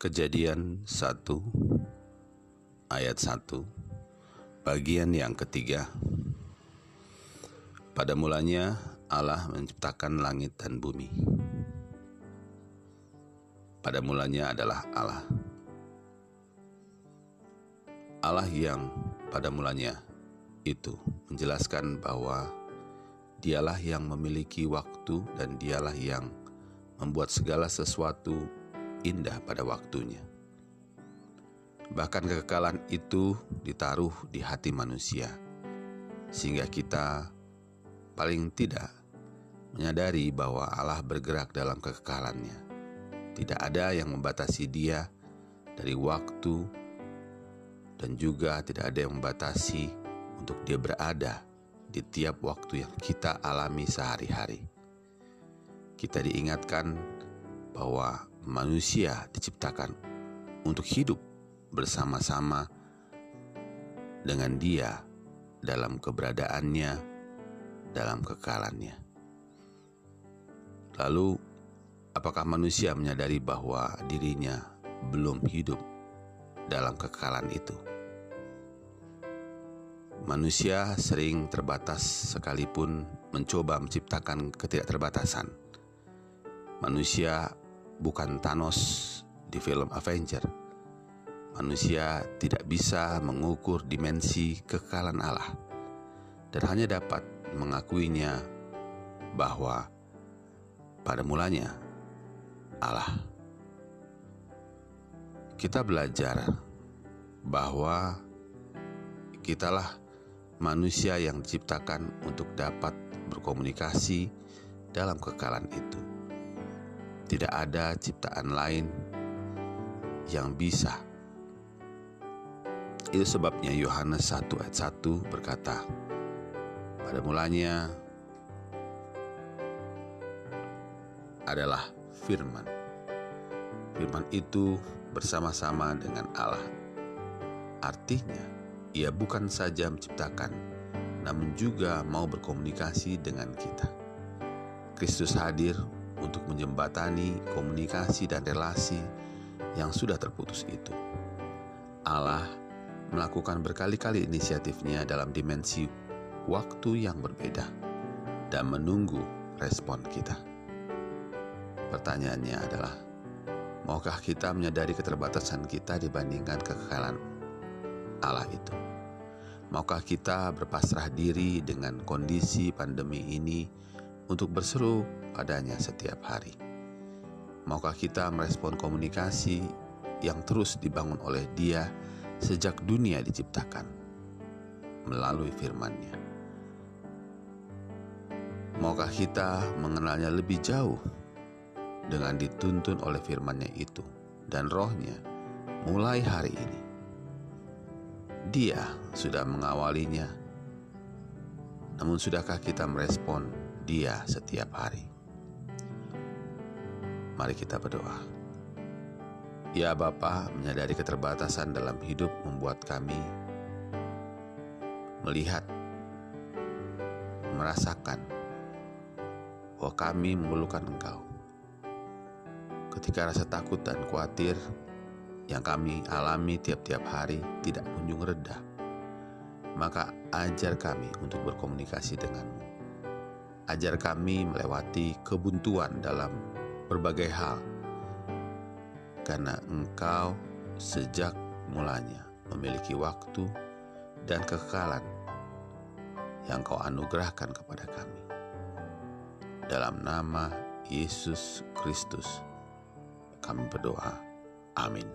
Kejadian 1 ayat 1 bagian yang ketiga. Pada mulanya Allah menciptakan langit dan bumi. Pada mulanya adalah Allah. Allah yang pada mulanya itu menjelaskan bahwa dialah yang memiliki waktu dan dialah yang membuat segala sesuatu indah pada waktunya. Bahkan kekekalan itu ditaruh di hati manusia, sehingga kita paling tidak menyadari bahwa Allah bergerak dalam kekekalannya. Tidak ada yang membatasi Dia dari waktu, dan juga tidak ada yang membatasi untuk Dia berada di tiap waktu yang kita alami sehari-hari kita diingatkan bahwa manusia diciptakan untuk hidup bersama-sama dengan Dia dalam keberadaannya, dalam kekalannya. Lalu, apakah manusia menyadari bahwa dirinya belum hidup dalam kekalan itu? Manusia sering terbatas sekalipun mencoba menciptakan ketidakterbatasan Manusia bukan Thanos di film Avenger. Manusia tidak bisa mengukur dimensi kekekalan Allah dan hanya dapat mengakuinya bahwa pada mulanya Allah. Kita belajar bahwa kitalah manusia yang diciptakan untuk dapat berkomunikasi dalam kekalan itu. Tidak ada ciptaan lain yang bisa. Itu sebabnya Yohanes 1 ayat 1 berkata, pada mulanya adalah firman. Firman itu bersama-sama dengan Allah. Artinya, ia bukan saja menciptakan, namun juga mau berkomunikasi dengan kita. Kristus hadir untuk menjembatani komunikasi dan relasi yang sudah terputus itu. Allah melakukan berkali-kali inisiatifnya dalam dimensi waktu yang berbeda dan menunggu respon kita. Pertanyaannya adalah, maukah kita menyadari keterbatasan kita dibandingkan kekekalan Allah itu? Maukah kita berpasrah diri dengan kondisi pandemi ini untuk berseru padanya setiap hari. Maukah kita merespon komunikasi yang terus dibangun oleh Dia sejak dunia diciptakan melalui firman-Nya? Maukah kita mengenalnya lebih jauh dengan dituntun oleh firman-Nya itu dan rohnya mulai hari ini? Dia sudah mengawalinya, namun sudahkah kita merespon dia setiap hari. Mari kita berdoa. Ya Bapa, menyadari keterbatasan dalam hidup membuat kami melihat, merasakan bahwa kami memerlukan Engkau. Ketika rasa takut dan khawatir yang kami alami tiap-tiap hari tidak kunjung reda, maka ajar kami untuk berkomunikasi denganmu Ajar kami melewati kebuntuan dalam berbagai hal, karena Engkau sejak mulanya memiliki waktu dan kekekalan yang Kau anugerahkan kepada kami. Dalam nama Yesus Kristus, kami berdoa. Amin.